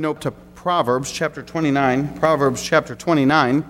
note to Proverbs chapter 29. Proverbs chapter 29.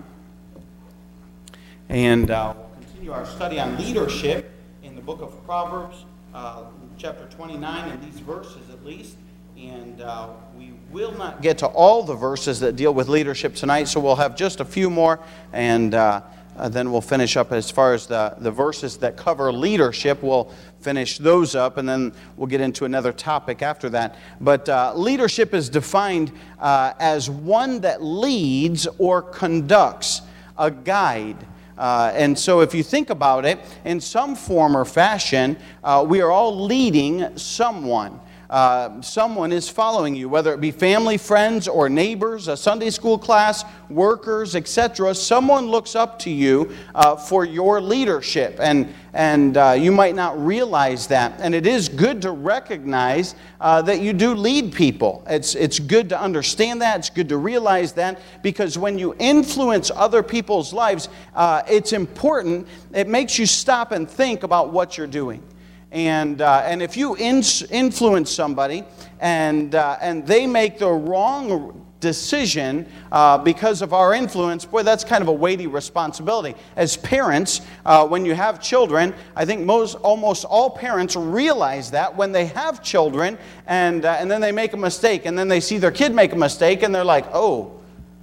And uh, we'll continue our study on leadership in the book of Proverbs, uh, chapter 29, in these verses at least. And uh, we will not get to all the verses that deal with leadership tonight, so we'll have just a few more. And uh, uh, then we'll finish up as far as the, the verses that cover leadership. We'll finish those up, and then we'll get into another topic after that. But uh, leadership is defined uh, as one that leads or conducts, a guide. Uh, and so, if you think about it, in some form or fashion, uh, we are all leading someone uh, someone is following you, whether it be family, friends, or neighbors, a Sunday school class, workers, etc. Someone looks up to you uh, for your leadership, and, and uh, you might not realize that. And it is good to recognize uh, that you do lead people. It's, it's good to understand that, it's good to realize that, because when you influence other people's lives, uh, it's important. It makes you stop and think about what you're doing. And, uh, and if you in, influence somebody and, uh, and they make the wrong decision uh, because of our influence, boy, that's kind of a weighty responsibility. As parents, uh, when you have children, I think most, almost all parents realize that when they have children and, uh, and then they make a mistake and then they see their kid make a mistake and they're like, oh,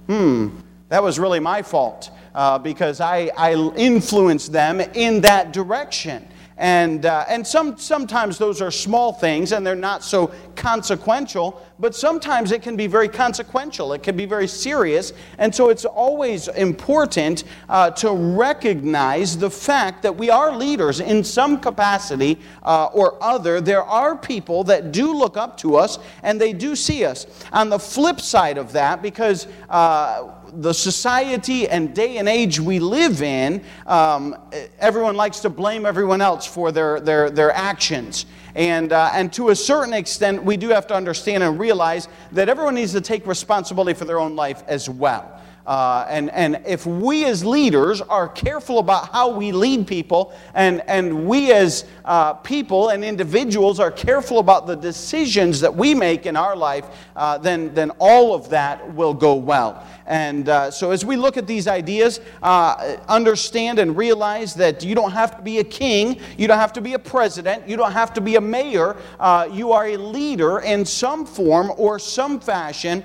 hmm, that was really my fault. Uh, because I, I influenced them in that direction. And, uh, and some, sometimes those are small things and they're not so consequential, but sometimes it can be very consequential. It can be very serious. And so it's always important uh, to recognize the fact that we are leaders in some capacity uh, or other. There are people that do look up to us and they do see us. On the flip side of that, because uh, the society and day and age we live in, um, everyone likes to blame everyone else for their, their, their actions. And, uh, and to a certain extent, we do have to understand and realize that everyone needs to take responsibility for their own life as well. Uh, and, and if we as leaders are careful about how we lead people, and, and we as uh, people and individuals are careful about the decisions that we make in our life, uh, then, then all of that will go well. And uh, so, as we look at these ideas, uh, understand and realize that you don't have to be a king, you don't have to be a president, you don't have to be a mayor. Uh, you are a leader in some form or some fashion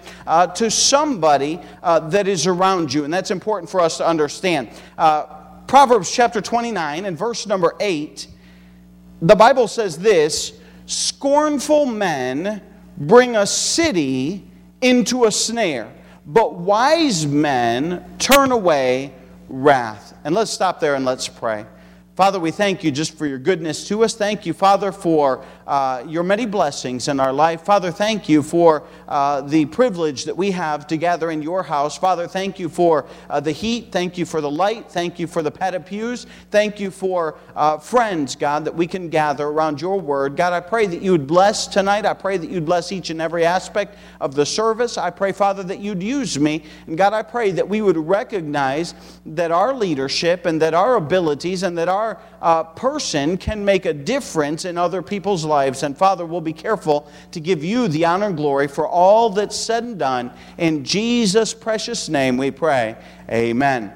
to somebody that is around you. And that's important for us to understand. Uh, Proverbs chapter 29 and verse number 8, the Bible says this Scornful men bring a city into a snare but wise men turn away wrath. And let's stop there and let's pray. Father, we thank you just for your goodness to us. Thank you, Father, for uh, your many blessings in our life. Father, thank you for uh, the privilege that we have to gather in your house. Father, thank you for uh, the heat. Thank you for the light. Thank you for the padded pews. Thank you for uh, friends, God, that we can gather around your word. God, I pray that you would bless tonight. I pray that you'd bless each and every aspect of the service. I pray, Father, that you'd use me. And God, I pray that we would recognize that our leadership and that our abilities and that our uh, person can make a difference in other people's lives. And Father, we'll be careful to give you the honor and glory for all that's said and done. In Jesus' precious name we pray. Amen.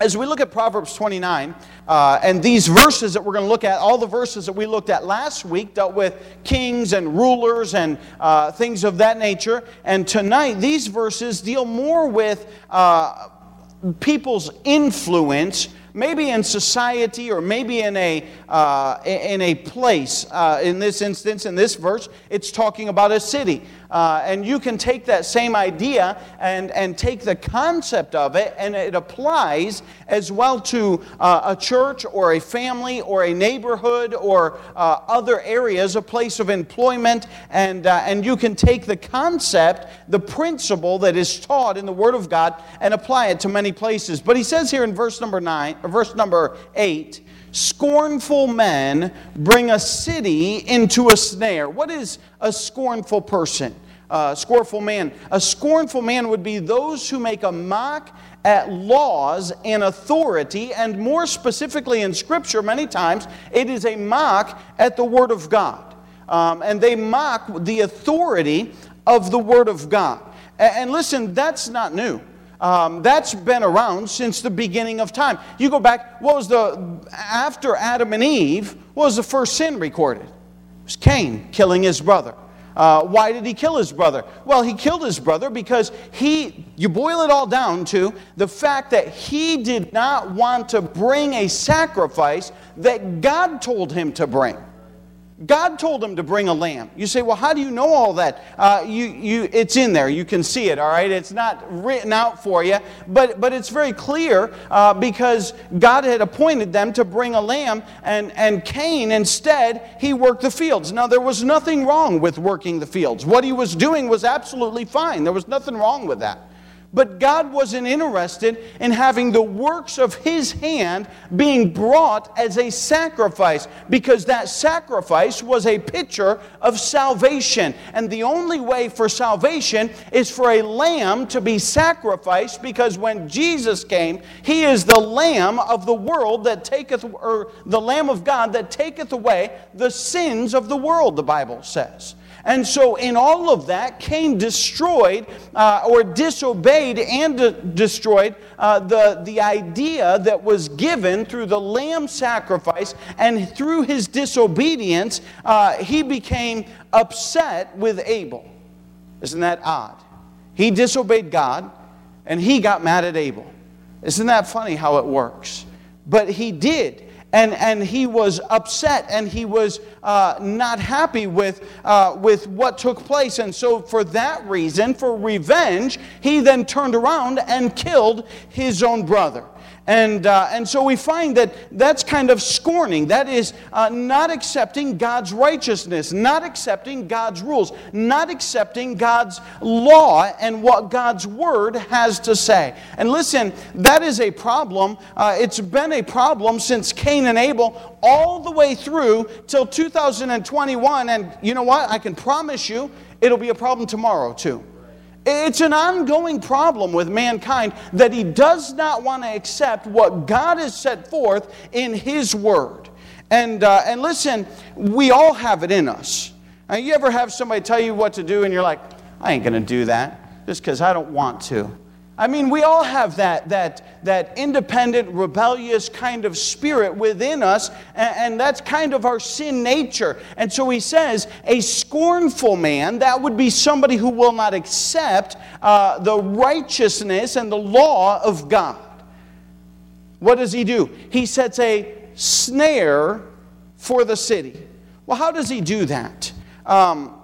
As we look at Proverbs 29, uh, and these verses that we're going to look at, all the verses that we looked at last week dealt with kings and rulers and uh, things of that nature. And tonight, these verses deal more with uh, people's influence maybe in society or maybe in a, uh, in a place. Uh, in this instance, in this verse, it's talking about a city. Uh, and you can take that same idea and, and take the concept of it, and it applies as well to uh, a church or a family or a neighborhood or uh, other areas, a place of employment. And, uh, and you can take the concept, the principle that is taught in the Word of God, and apply it to many places. But he says here in verse number nine, or verse number eight, Scornful men bring a city into a snare. What is a scornful person? Uh, scornful man. A scornful man would be those who make a mock at laws and authority, and more specifically in Scripture, many times, it is a mock at the Word of God. Um, and they mock the authority of the Word of God. And listen, that's not new. Um, that's been around since the beginning of time. You go back, what was the, after Adam and Eve, what was the first sin recorded? It was Cain killing his brother. Uh, why did he kill his brother? Well, he killed his brother because he, you boil it all down to the fact that he did not want to bring a sacrifice that God told him to bring. God told him to bring a lamb. You say, well, how do you know all that? Uh, you, you, it's in there. You can see it, all right? It's not written out for you, but, but it's very clear uh, because God had appointed them to bring a lamb, and, and Cain, instead, he worked the fields. Now, there was nothing wrong with working the fields. What he was doing was absolutely fine, there was nothing wrong with that. But God wasn't interested in having the works of His hand being brought as a sacrifice because that sacrifice was a picture of salvation. And the only way for salvation is for a lamb to be sacrificed because when Jesus came, He is the Lamb of the world that taketh, or the Lamb of God that taketh away the sins of the world, the Bible says. And so, in all of that, Cain destroyed uh, or disobeyed and de- destroyed uh, the, the idea that was given through the lamb sacrifice. And through his disobedience, uh, he became upset with Abel. Isn't that odd? He disobeyed God and he got mad at Abel. Isn't that funny how it works? But he did and, and he was upset and he was uh, not happy with, uh, with what took place. And so, for that reason, for revenge, he then turned around and killed his own brother. And, uh, and so we find that that's kind of scorning. That is uh, not accepting God's righteousness, not accepting God's rules, not accepting God's law and what God's word has to say. And listen, that is a problem. Uh, it's been a problem since Cain and Abel all the way through till 2021. And you know what? I can promise you it'll be a problem tomorrow too. It's an ongoing problem with mankind that he does not want to accept what God has set forth in his word. And, uh, and listen, we all have it in us. Now, you ever have somebody tell you what to do and you're like, I ain't going to do that just because I don't want to? I mean, we all have that, that, that independent, rebellious kind of spirit within us, and, and, that's kind of our sin nature. And so he says, a scornful man, that would be somebody who will not accept uh, the righteousness and the law of God. What does he do? He sets a snare for the city. Well, how does he do that? Um,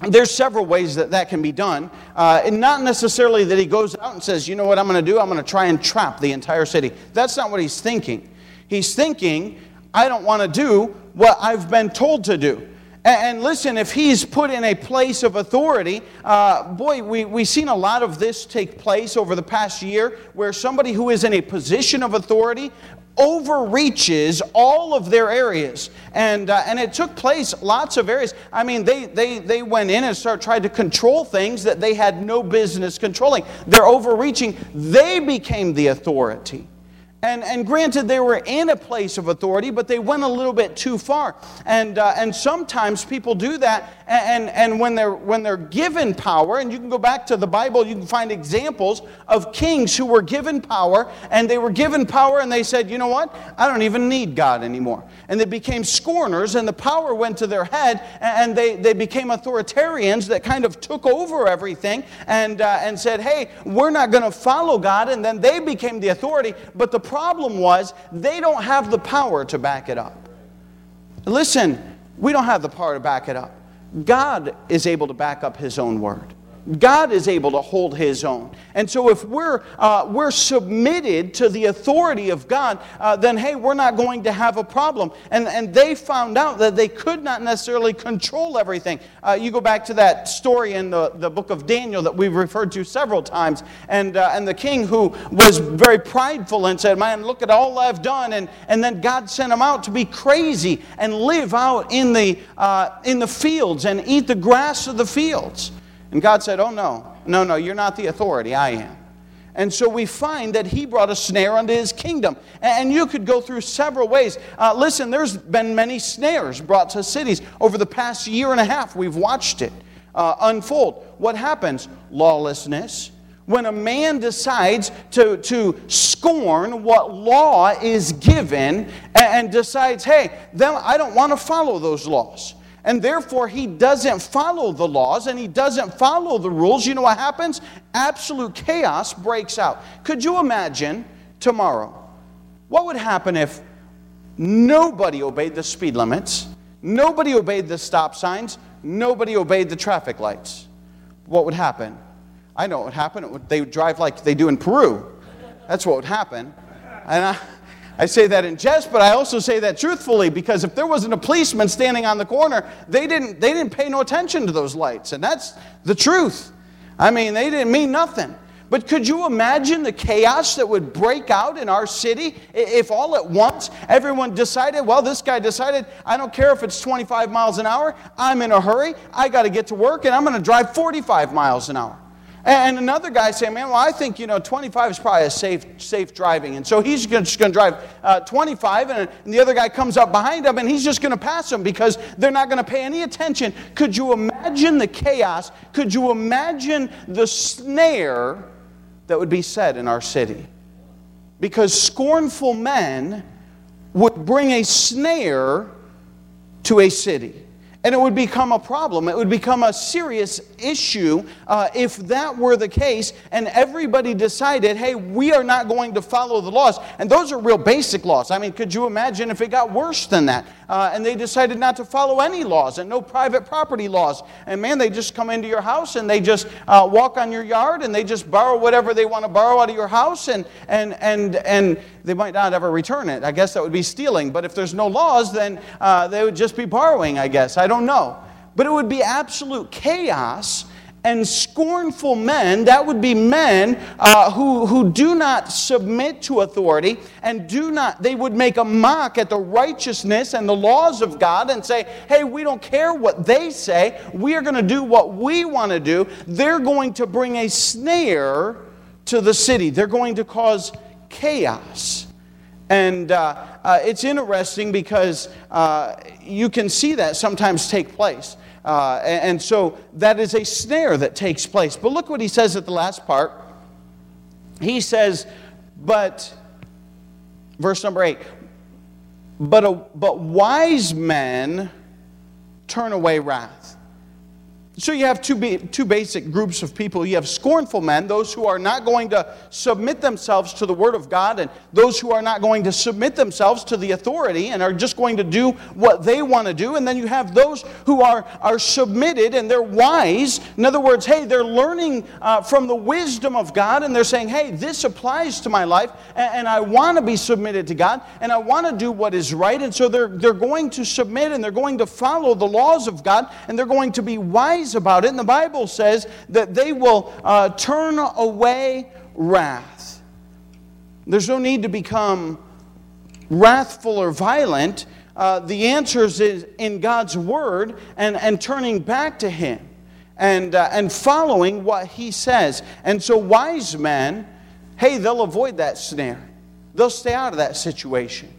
there's several ways that that can be done. Uh, and not necessarily that he goes out and says, you know what I'm going to do? I'm going to try and trap the entire city. That's not what he's thinking. He's thinking, I don't want to do what I've been told to do. And, listen, if he's put in a place of authority, uh, boy, we, we've seen a lot of this take place over the past year where somebody who is in a position of authority overreaches all of their areas. And, uh, and it took place lots of areas. I mean, they, they, they went in and started trying to control things that they had no business controlling. They're overreaching. They became the authority. And, and granted, they were in a place of authority, but they went a little bit too far. And, uh, and sometimes people do that, and, and when, they're, when they're given power, and you can go back to the Bible, you can find examples of kings who were given power, and they were given power, and they said, you know what? I don't even need God anymore. And they became scorners, and the power went to their head, and they, they became authoritarians that kind of took over everything and, uh, and said, hey, we're not going to follow God. And then they became the authority, but the problem was they don't have the power to back it up. Listen, we don't have the power to back it up. God is able to back up His own word. God is able to hold his own. And so, if we're, uh, we're submitted to the authority of God, uh, then hey, we're not going to have a problem. And, and they found out that they could not necessarily control everything. Uh, you go back to that story in the, the book of Daniel that we've referred to several times. And, uh, and the king who was very prideful and said, Man, look at all I've done. And, and then God sent him out to be crazy and live out in the, uh, in the fields and eat the grass of the fields. And God said, Oh, no, no, no, you're not the authority, I am. And so we find that he brought a snare unto his kingdom. And you could go through several ways. Uh, listen, there's been many snares brought to cities over the past year and a half. We've watched it. uh, unfold. What happens? Lawlessness. When a man decides to, to scorn what law is given and, and decides, hey, then I don't want to follow those laws and therefore he doesn't follow the laws and he doesn't follow the rules, you know what happens? Absolute chaos breaks out. Could you imagine tomorrow? What would happen if nobody obeyed the speed limits, nobody obeyed the stop signs, nobody obeyed the traffic lights? What would happen? I know what would happen. They would drive like they do in Peru. That's what would happen. And I, I say that in jest, but I also say that truthfully because if there wasn't a policeman standing on the corner, they didn't, they didn't pay no attention to those lights. And that's the truth. I mean, they didn't mean nothing. But could you imagine the chaos that would break out in our city if all at once everyone decided, well, this guy decided, I don't care if it's 25 miles an hour, I'm in a hurry, I got to get to work, and I'm going to drive 45 miles an hour. And another guy saying, man, well, I think, you know, 25 is probably a safe, safe driving. And so he's just going to drive uh, 25, and, and the other guy comes up behind him, and he's just going to pass him because they're not going to pay any attention. Could you imagine the chaos? Could you imagine the snare that would be set in our city? Because scornful men would bring a snare to a city. And it would become a problem. It would become a serious issue uh, if that were the case and everybody decided, hey, we are not going to follow the laws. And those are real basic laws. I mean, could you imagine if it got worse than that? Uh, and they decided not to follow any laws and no private property laws. And man, they just come into your house and they just uh, walk on your yard and they just borrow whatever they want to borrow out of your house and, and, and, and they might not ever return it. I guess that would be stealing. But if there's no laws, then uh, they would just be borrowing, I guess. I don't know. But it would be absolute chaos and scornful men, that would be men uh, who, who do not submit to authority and do not, they would make a mock at the righteousness and the laws of God and say, hey, we don't care what they say, we are going to do what we want to do. They're going to bring a snare to the city, they're going to cause chaos. And uh, uh, it's interesting because uh, you can see that sometimes take place. Uh, and, and so that is a snare that takes place. But look what he says at the last part. He says, but, verse number eight, but, a, but wise men turn away wrath. So you have two, two basic groups of people. You have scornful men, those who are not going to submit themselves to the Word of God, and those who are not going to submit themselves to the authority and are just going to do what they want to do. And then you have those who are, are submitted and they're wise. In other words, hey, they're learning uh, from the wisdom of God and they're saying, hey, this applies to my life and, and I want to be submitted to God and I want to do what is right. And so they're, they're going to submit and they're going to follow the laws of God and they're going to be wise about it. And the Bible says that they will uh, turn away wrath. There's no need to become wrathful or violent. Uh, the answer is in God's Word and, and turning back to Him and, uh, and following what He says. And so, wise men, hey, they'll avoid that snare, they'll stay out of that situation.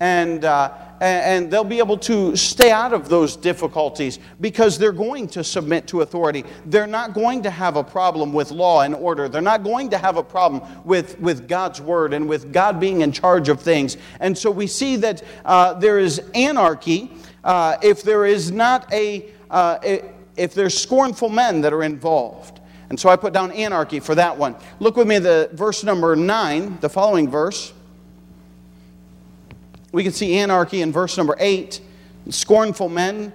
And, uh, and they'll be able to stay out of those difficulties because they're going to submit to authority. They're not going to have a problem with law and order. They're not going to have a problem with, with God's word and with God being in charge of things. And so we see that uh, there is anarchy uh, if there is not a, uh, if there's scornful men that are involved. And so I put down anarchy for that one. Look with me the verse number 9, the following verse. We can see anarchy in verse number 8. Scornful men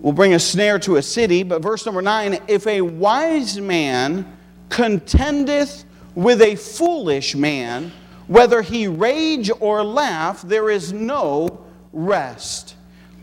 will bring a snare to a city. But verse number 9 if a wise man contendeth with a foolish man, whether he rage or laugh, there is no rest.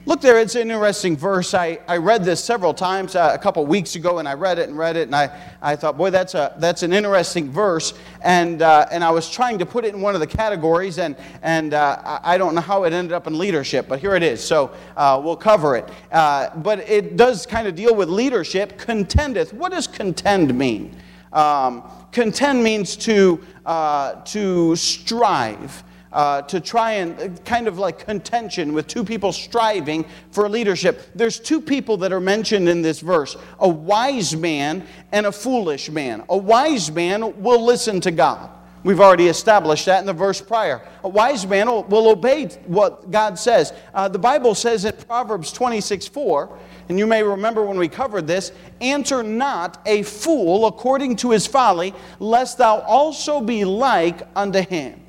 Look there, it's an interesting verse. I, I read this several times uh, a couple weeks ago, and I read it and read it, and I, I thought, boy, that's, a, that's an interesting verse. And, uh, and I was trying to put it in one of the categories, and, and uh, I don't know how it ended up in leadership, but here it is. So uh, we'll cover it. Uh, but it does kind of deal with leadership. Contendeth. What does contend mean? Um, contend means to, uh, to strive. Uh, to try and uh, kind of like contention with two people striving for leadership. There's two people that are mentioned in this verse a wise man and a foolish man. A wise man will listen to God. We've already established that in the verse prior. A wise man will, will obey what God says. Uh, the Bible says in Proverbs 26 4, and you may remember when we covered this answer not a fool according to his folly, lest thou also be like unto him.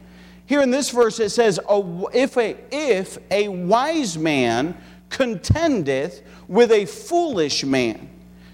Here in this verse it says, if a, if a wise man contendeth with a foolish man.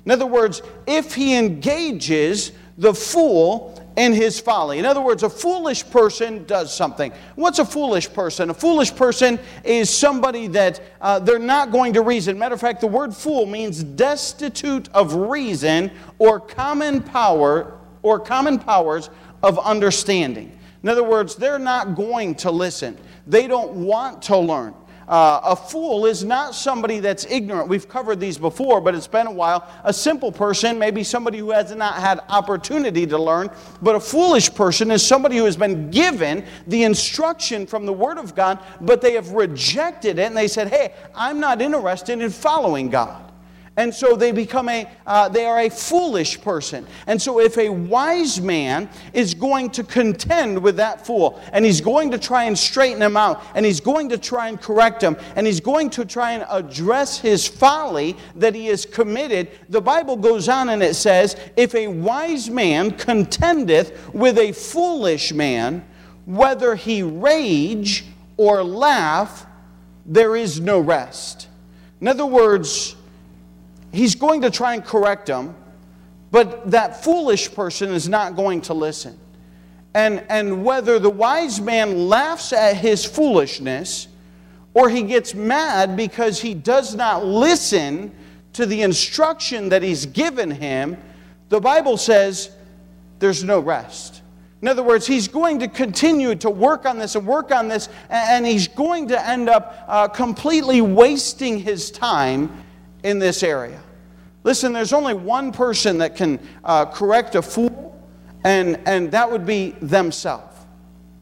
In other words, if he engages the fool in his folly. In other words, a foolish person does something. What's a foolish person? A foolish person is somebody that uh, they're not going to reason. Matter of fact, the word fool means destitute of reason or common power or common powers of understanding. In other words, they're not going to listen. They don't want to learn. Uh, a fool is not somebody that's ignorant. We've covered these before, but it's been a while. A simple person, maybe somebody who has not had opportunity to learn, but a foolish person is somebody who has been given the instruction from the Word of God, but they have rejected it and they said, Hey, I'm not interested in following God. And so they become a, uh, they are a foolish person. And so if a wise man is going to contend with that fool, and he's going to try and straighten him out, and he's going to try and correct him, and he's going to try and address his folly that he has committed, the Bible goes on and it says, if a wise man contendeth with a foolish man, whether he rage or laugh, there is no rest. In other words, he's going to try and correct him, but that foolish person is not going to listen. And, and whether the wise man laughs at his foolishness or he gets mad because he does not listen to the instruction that he's given him, the Bible says there's no rest. In other words, he's going to continue to work on this and work on this, and he's going to end up uh, completely wasting his time in this area. Listen, there's only one person that can uh, correct a fool, and, and that would be themselves.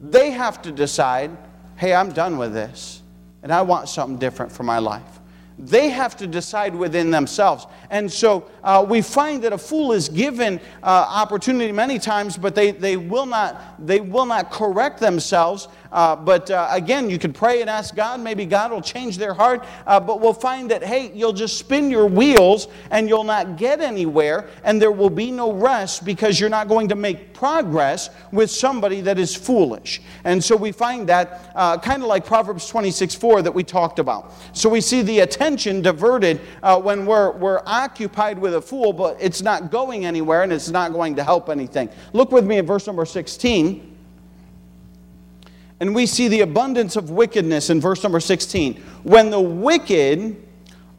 They have to decide hey, I'm done with this, and I want something different for my life. They have to decide within themselves. And so uh, we find that a fool is given uh, opportunity many times, but they, they, will not, they will not correct themselves. Uh, but uh, again, you could pray and ask God. Maybe God will change their heart. Uh, but we'll find that, hey, you'll just spin your wheels and you'll not get anywhere, and there will be no rest because you're not going to make progress with somebody that is foolish. And so we find that uh, kind of like Proverbs 26 4 that we talked about. So we see the attention diverted when we're, we're occupied with fool, but it's not going anywhere and it's not going to help anything. Look with me at verse number 16. And we see the abundance of wickedness in verse number 16. When the wicked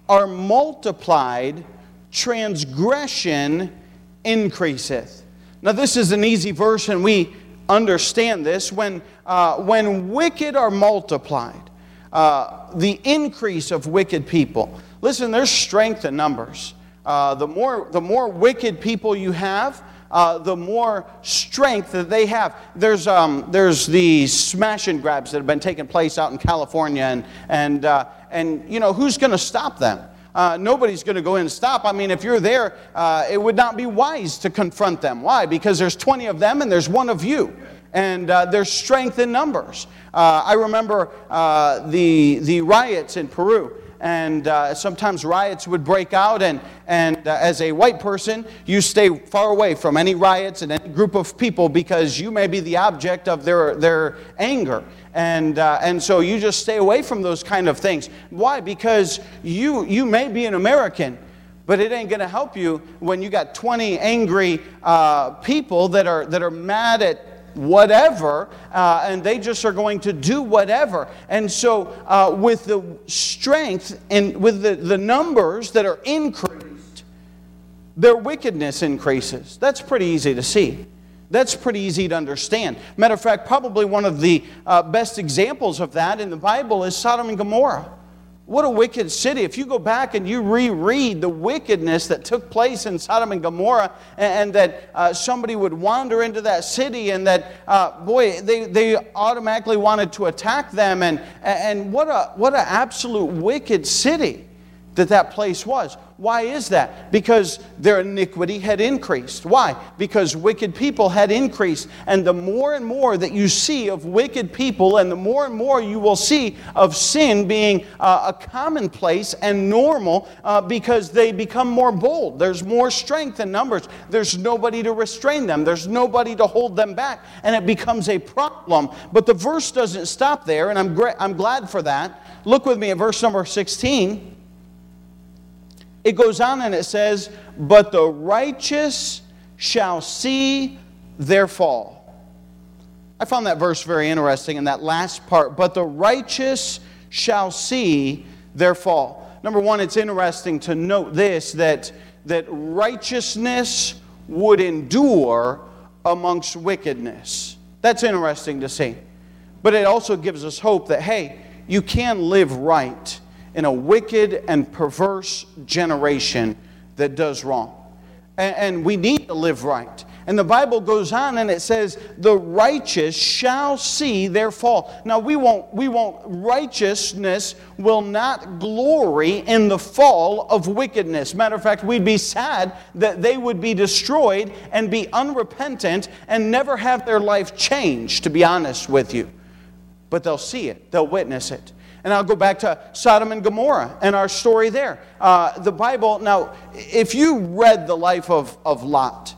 are multiplied, transgression increaseth. Now, this is an easy verse, and we understand this. When, uh, when wicked are multiplied, uh, the increase of wicked people. Listen, there's strength in numbers. Uh, the, more, the more wicked people you have, uh, the more strength that they have. There's, um, there's the smash and grabs that have been taking place out in California, and, and, uh, and you know, who's going to stop them? Uh, nobody's going to go in and stop. I mean, if you're there, uh, it would not be wise to confront them. Why? Because there's 20 of them and there's one of you. And uh, there's strength in numbers. I remember the, the riots in Peru and uh, sometimes riots would break out. And, and uh, as a white person, you stay far away from any riots and any group of people because you may be the object of their, their anger. And, uh, and so you just stay away from those kind of things. Why? Because you, you may be an American. But it ain't going to help you when you got 20 angry uh, people that are, that are mad at whatever, uh, and they just are going to do whatever. And so, uh, with the strength and with the, the numbers that are increased, their wickedness increases. That's pretty easy to see. That's pretty easy to understand. Matter of fact, probably one of the uh, best examples of that in the Bible is Sodom and Gomorrah. What a wicked city. If you go back and you reread the wickedness that took place in Sodom and Gomorrah, and, and that uh, somebody would wander into that city, and that, uh, boy, they, they automatically wanted to attack them, and, and what an what a absolute wicked city that that place was. Why is that? Because their iniquity had increased. Why? Because wicked people had increased. And the more and more that you see of wicked people, and the more and more you will see of sin being uh, a commonplace and normal uh, because they become more bold. There's more strength in numbers. There's nobody to restrain them, there's nobody to hold them back. And it becomes a problem. But the verse doesn't stop there, and I'm, gra- I'm glad for that. Look with me at verse number 16 it goes on and it says, But the righteous shall see their fall. I found that verse very interesting in that last part. But the righteous shall see their fall. Number one, it's interesting to note this that, that righteousness would endure amongst wickedness. That's interesting to see. But it also gives us hope that, hey, you can live right in a wicked and perverse generation that does wrong. And, and we need to live right. And the Bible goes on and it says, the righteous shall see their fall. Now we won't, we won't, righteousness will not glory in the fall of wickedness. Matter of fact, we'd be sad that they would be destroyed and be unrepentant and never have their life changed, to be honest with you. But they'll see it, they'll witness it. And I'll go back to Sodom and Gomorrah and our story there. Uh, the Bible, now, if you read the life of, of Lot,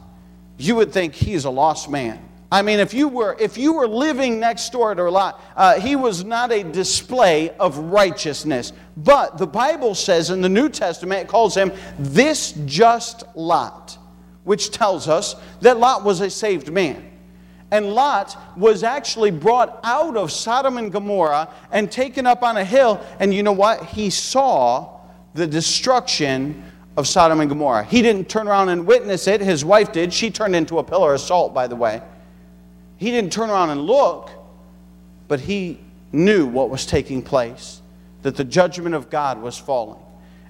you would think he's a lost man. I mean, if you were, if you were living next door to Lot, uh, he was not a display of righteousness. But the Bible says in the New Testament, it calls him this just Lot, which tells us that Lot was a saved man. And Lot was actually brought out of Sodom and Gomorrah and taken up on a hill. And you know what? He saw the destruction of Sodom and Gomorrah. He didn't turn around and witness it. His wife did. She turned into a pillar of salt, by the way. He didn't turn around and look, but he knew what was taking place that the judgment of God was falling,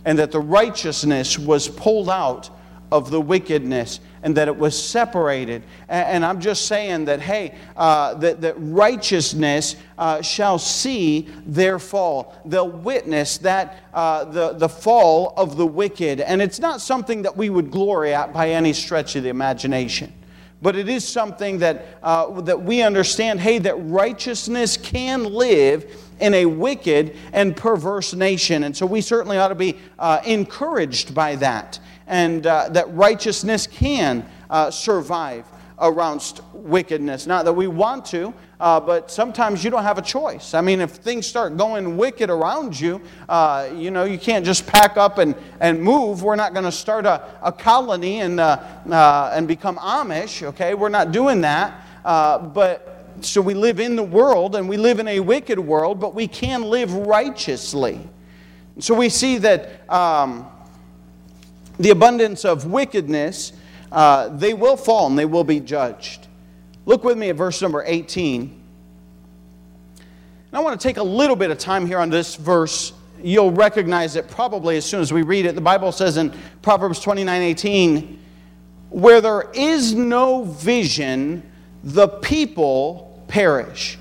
and that the righteousness was pulled out of the wickedness and that it was separated. And, I'm just saying that, hey, uh, that, that righteousness uh, shall see their fall. They'll witness that uh, the, the fall of the wicked. And it's not something that we would glory at by any stretch of the imagination. But it is something that, uh, that we understand hey, that righteousness can live in a wicked and perverse nation. And so we certainly ought to be uh, encouraged by that and uh, that righteousness can uh, survive around wickedness. Not that we want to, uh, but sometimes you don't have a choice. I mean, if things start going wicked around you, uh, you know, you can't just pack up and, and move. We're not going to start a, a colony and, uh, uh, and become Amish, okay? We're not doing that. Uh, but so we live in the world and we live in a wicked world, but we can live righteously. So we see that. Um, the abundance of wickedness, uh, they will fall and they will be judged. Look with me at verse number 18. And I want to take a little bit of time here on this verse. You'll recognize it probably as soon as we read it. The Bible says in Proverbs 29 18, where there is no vision, the people perish.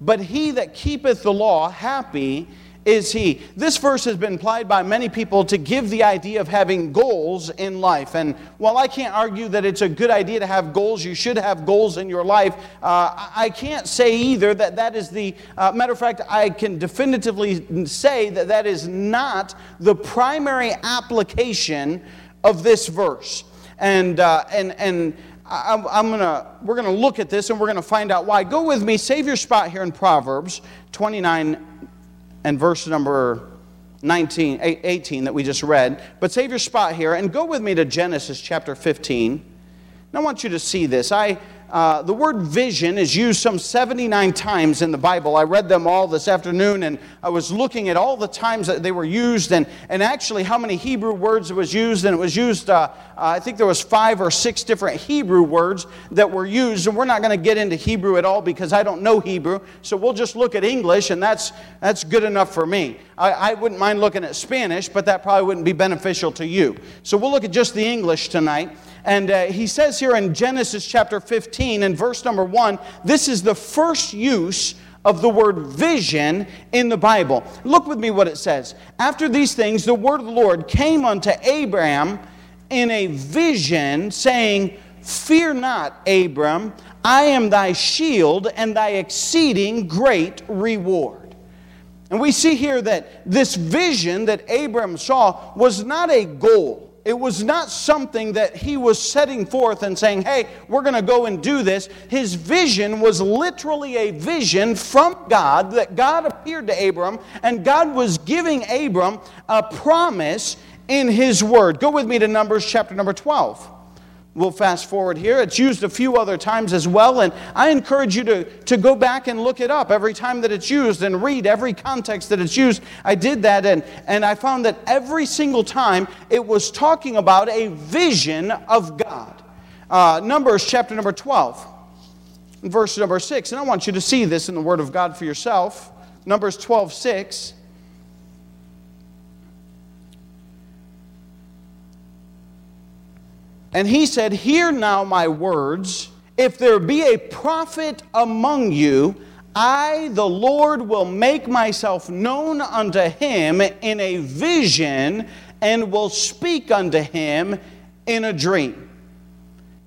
But he that keepeth the law, happy is he. This verse has been applied by many people to give the idea of having goals in life. And while I can't argue that it's a good idea to have goals, you should have goals in your life, uh, I can't say either that that is the, uh, matter of fact, I can definitively say that that is not the primary application of this verse. And, uh, and, and, I'm, I'm, gonna, we're going to look at this and we're going to find out why. Go with me, save your spot here in Proverbs 29 and verse number 19, 18 that we just read. But save your spot here and go with me to Genesis chapter 15. Now, I want you to see this. I uh, the word vision is used some 79 times in the Bible. I read them all this afternoon and I was looking at all the times that they were used and, and actually how many Hebrew words it was used. And it was used, uh, uh, I think there was five or six different Hebrew words that were used. And we're not going to get into Hebrew at all because I don't know Hebrew. So we'll just look at English and that's, that's good enough for me. I, I wouldn't mind looking at Spanish, but that probably wouldn't be beneficial to you. So we'll look at just the English tonight. And uh, he says here in Genesis chapter 15 and verse number 1, this is the first use of the word vision in the Bible. Look with me what it says. After these things, the word of the Lord came unto Abraham in a vision, saying, Fear not, Abram, I am thy shield and thy exceeding great reward. And we see here that this vision that Abram saw was not a goal it was not something that he was setting forth and saying, hey, we're going to go and do this. His vision was literally a vision from God that God appeared to Abram, and God was giving Abram a promise in his word. Go with me to Numbers chapter number 12. We'll fast forward here. It's used a few other times as well, and I encourage you to, to go back and look it up every time that it's used and read every context that it's used. I did that, and, and I found that every single time it was talking about a vision of God. Uh, Numbers chapter number 12, verse number 6, and I want you to see this in the Word of God for yourself. Numbers 12, 6. And he said, Hear now my words. If there be a prophet among you, I, the Lord, will make myself known unto him in a vision and will speak unto him in a dream.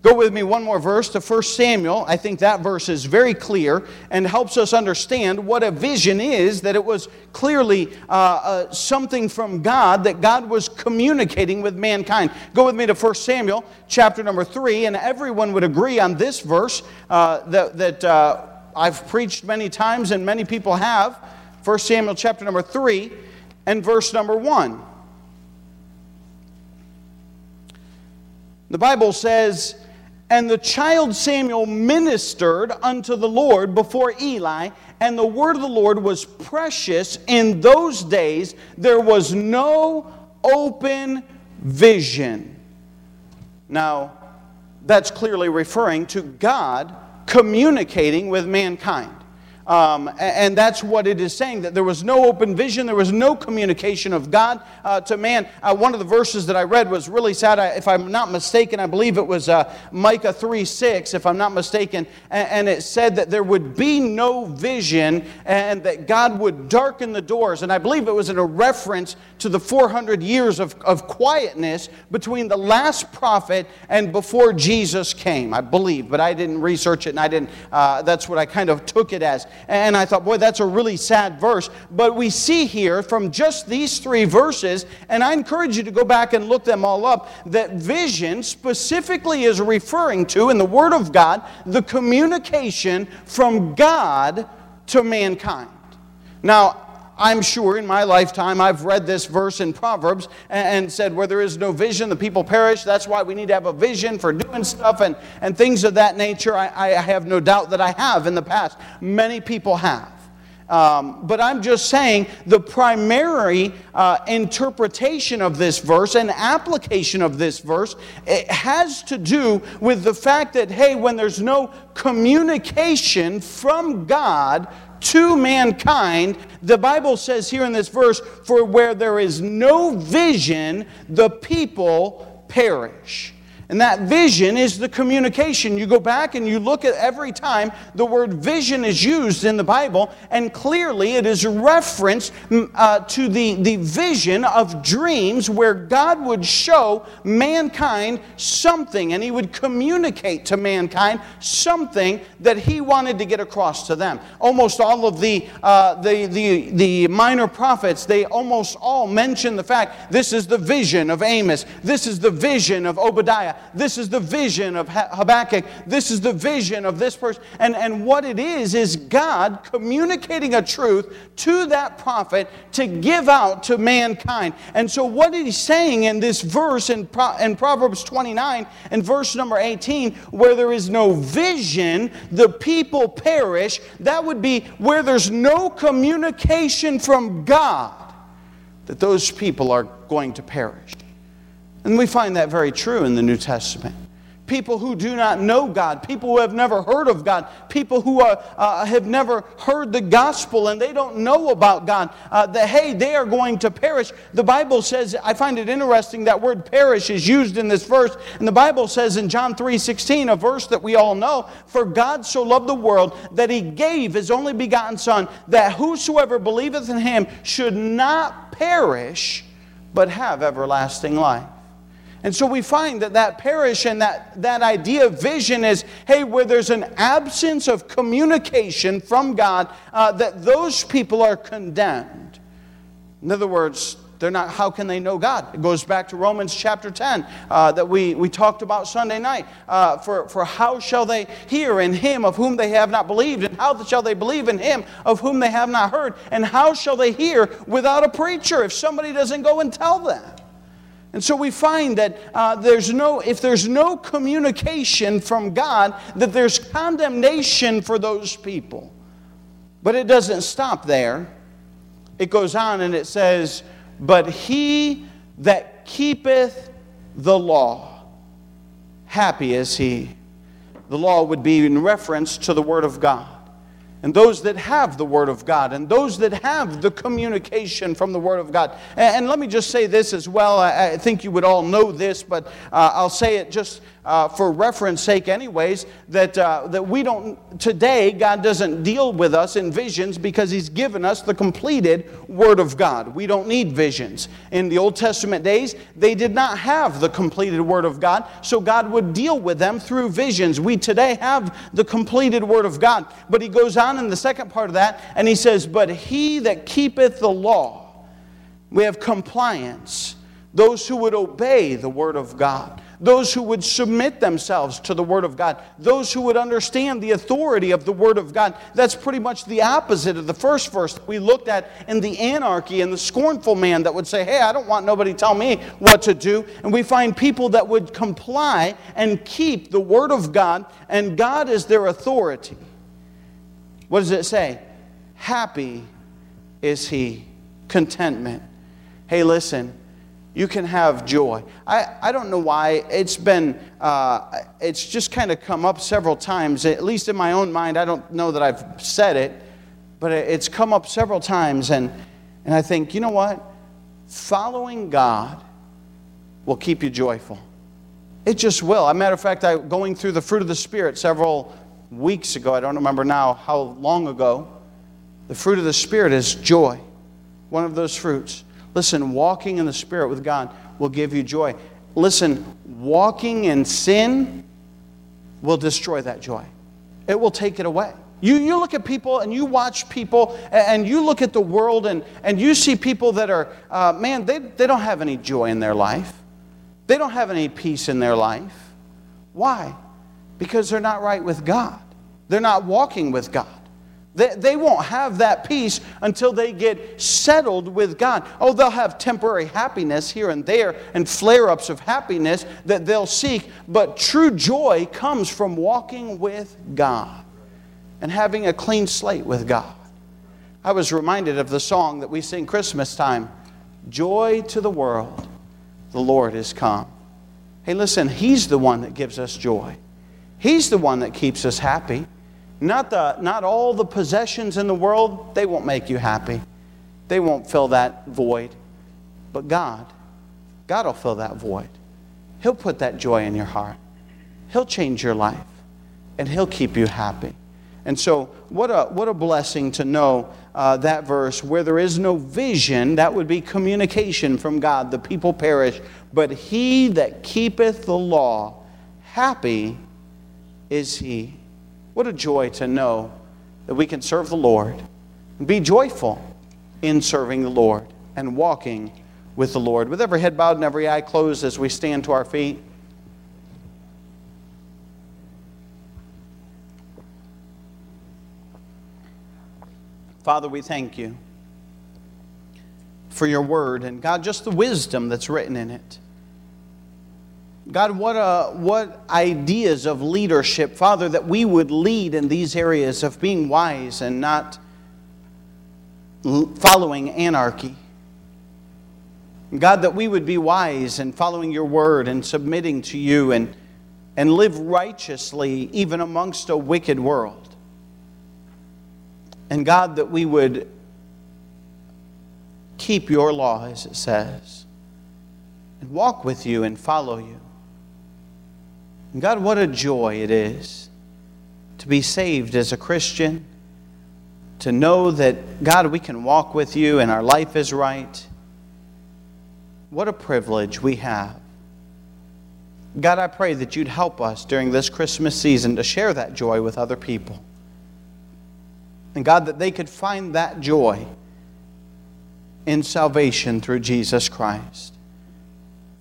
Go with me one more verse to 1 Samuel. I think that verse is very clear and helps us understand what a vision is, that it was clearly uh, uh, something from God that God was communicating with mankind. Go with me to 1 Samuel chapter number 3, and everyone would agree on this verse uh, that, that uh, I've preached many times and many people have. 1 Samuel chapter number 3 and verse number 1. The Bible says, and the child Samuel ministered unto the Lord before Eli, and the word of the Lord was precious in those days. There was no open vision. Now, that's clearly referring to God communicating with mankind. Um, and that's what it is saying that there was no open vision, there was no communication of God uh, to man. Uh, one of the verses that I read was really sad. I, if I'm not mistaken, I believe it was uh, Micah 3 6, if I'm not mistaken. And, and, it said that there would be no vision and that God would darken the doors. And I believe it was in a reference to the 400 years of, of quietness between the last prophet and before Jesus came, I believe. But I didn't research it and I didn't, uh, that's what I kind of took it as. And I thought, boy, that's a really sad verse. But we see here from just these three verses, and I encourage you to go back and look them all up, that vision specifically is referring to, in the Word of God, the communication from God to mankind. Now, I'm sure in my lifetime I've read this verse in Proverbs and, said, Where there is no vision, the people perish. That's why we need to have a vision for doing stuff and, and things of that nature. I, I have no doubt that I have in the past. Many people have. Um, but I'm just saying the primary uh, interpretation of this verse and application of this verse has to do with the fact that, hey, when there's no communication from God to mankind, the Bible says here in this verse, for where there is no vision, the people perish. And that vision is the communication. You go back and you look at every time the word vision is used in the Bible, and clearly it is a reference mm, uh, to the, the vision of dreams where God would show mankind something and He would communicate to mankind something that He wanted to get across to them. Almost all of the, uh, the, the, the minor prophets, they almost all mention the fact this is the vision of Amos, this is the vision of Obadiah. This is the vision of Habakkuk. This is the vision of this person. And, and what it is, is God communicating a truth to that prophet to give out to mankind. And so, what he's saying in this verse in, Pro, in Proverbs 29 and verse number 18, where there is no vision, the people perish, that would be where there's no communication from God, that those people are going to perish. And we find that very true in the New Testament. People who do not know God, people who have never heard of God, people who are, uh, have never heard the gospel and they don't know about God, uh, that hey, they are going to perish. The Bible says, I find it interesting that word perish is used in this verse. And the Bible says in John 3 16, a verse that we all know, For God so loved the world that he gave his only begotten Son, that whosoever believeth in him should not perish, but have everlasting life. And so we find that that perish and that, that idea of vision is hey, where there's an absence of communication from God, uh, that those people are condemned. In other words, they're not, how can they know God? It goes back to Romans chapter 10 uh, that we, we talked about Sunday night. Uh, for, for how shall they hear in him of whom they have not believed? And how shall they believe in him of whom they have not heard? And how shall they hear without a preacher if somebody doesn't go and tell them? And so we find that uh, there's no, if there's no communication from God, that there's condemnation for those people. But it doesn't stop there. It goes on and it says, But he that keepeth the law, happy is he. The law would be in reference to the Word of God and those that have the Word of God, and those that have the communication from the Word of God. And, and let me just say this as well. I, I, think you would all know this, but uh, I'll say it just uh, for reference sake, anyways, that, uh, that we don't, today, God doesn't deal with us in visions because He's given us the completed Word of God. We don't need visions. In the Old Testament days, they did not have the completed Word of God, so God would deal with them through visions. We today have the completed Word of God. But He goes on in the second part of that, and He says, But he that keepeth the law, we have compliance, those who would obey the Word of God those who would submit themselves to the Word of God, those who would understand the authority of the Word of God. That's pretty much the opposite of the first verse that we looked at in the anarchy and the scornful man that would say, Hey, I don't want nobody tell me what to do. And we find people that would comply and keep the Word of God, and God is their authority. What does it say? Happy is he, contentment. Hey, listen you can have joy. I, I don't know why. It's been, uh, it's just kind of come up several times, at least in my own mind. I don't know that I've said it, but it's come up several times. And, and I think, you know what? Following God will keep you joyful. It just will. As a matter of fact, I going through the fruit of the Spirit several weeks ago. I don't remember now how long ago. The fruit of the Spirit is joy, one of those fruits. Listen, walking in the Spirit with God will give you joy. Listen, walking in sin will destroy that joy, it will take it away. You, you look at people and you watch people and you look at the world and, and you see people that are, uh, man, they, they don't have any joy in their life. They don't have any peace in their life. Why? Because they're not right with God. They're not walking with God. They, they won't have that peace until they get settled with God. Oh, they'll have temporary happiness here and there and flare ups of happiness that they'll seek, but true joy comes from walking with God and having a clean slate with God. I was reminded of the song that we sing Christmas time Joy to the world, the Lord is come. Hey, listen, He's the one that gives us joy, He's the one that keeps us happy. Not, the, not all the possessions in the world, they won't make you happy. They won't fill that void. But God, God will fill that void. He'll put that joy in your heart. He'll change your life. And He'll keep you happy. And so, what a, what a blessing to know uh, that verse where there is no vision, that would be communication from God. The people perish. But he that keepeth the law, happy is he. What a joy to know that we can serve the Lord and be joyful in serving the Lord and walking with the Lord. With every head bowed and every eye closed as we stand to our feet. Father, we thank you for your word and God, just the wisdom that's written in it. God, what, uh, what ideas of leadership, Father, that we would lead in these areas of being wise and not following anarchy. God, that we would be wise in following your word and submitting to you and, and live righteously even amongst a wicked world. And God, that we would keep your law, as it says, and walk with you and follow you. God, what a joy it is to be saved as a Christian, to know that, God, we can walk with you and our life is right. What a privilege we have. God, I pray that you'd help us during this Christmas season to share that joy with other people. And God, that they could find that joy in salvation through Jesus Christ.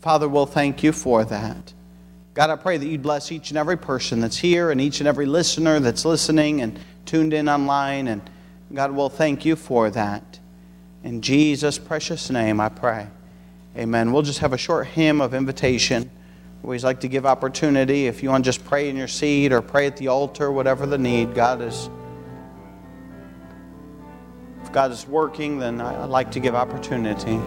Father, we'll thank you for that. God, I pray that you'd bless each and every person that's here and each and every listener that's listening and tuned in online. And God, we'll thank you for that. In Jesus' precious name, I pray. Amen. We'll just have a short hymn of invitation. We always like to give opportunity. If you want to just pray in your seat or pray at the altar, whatever the need, God is. If God is working, then I'd like to give opportunity.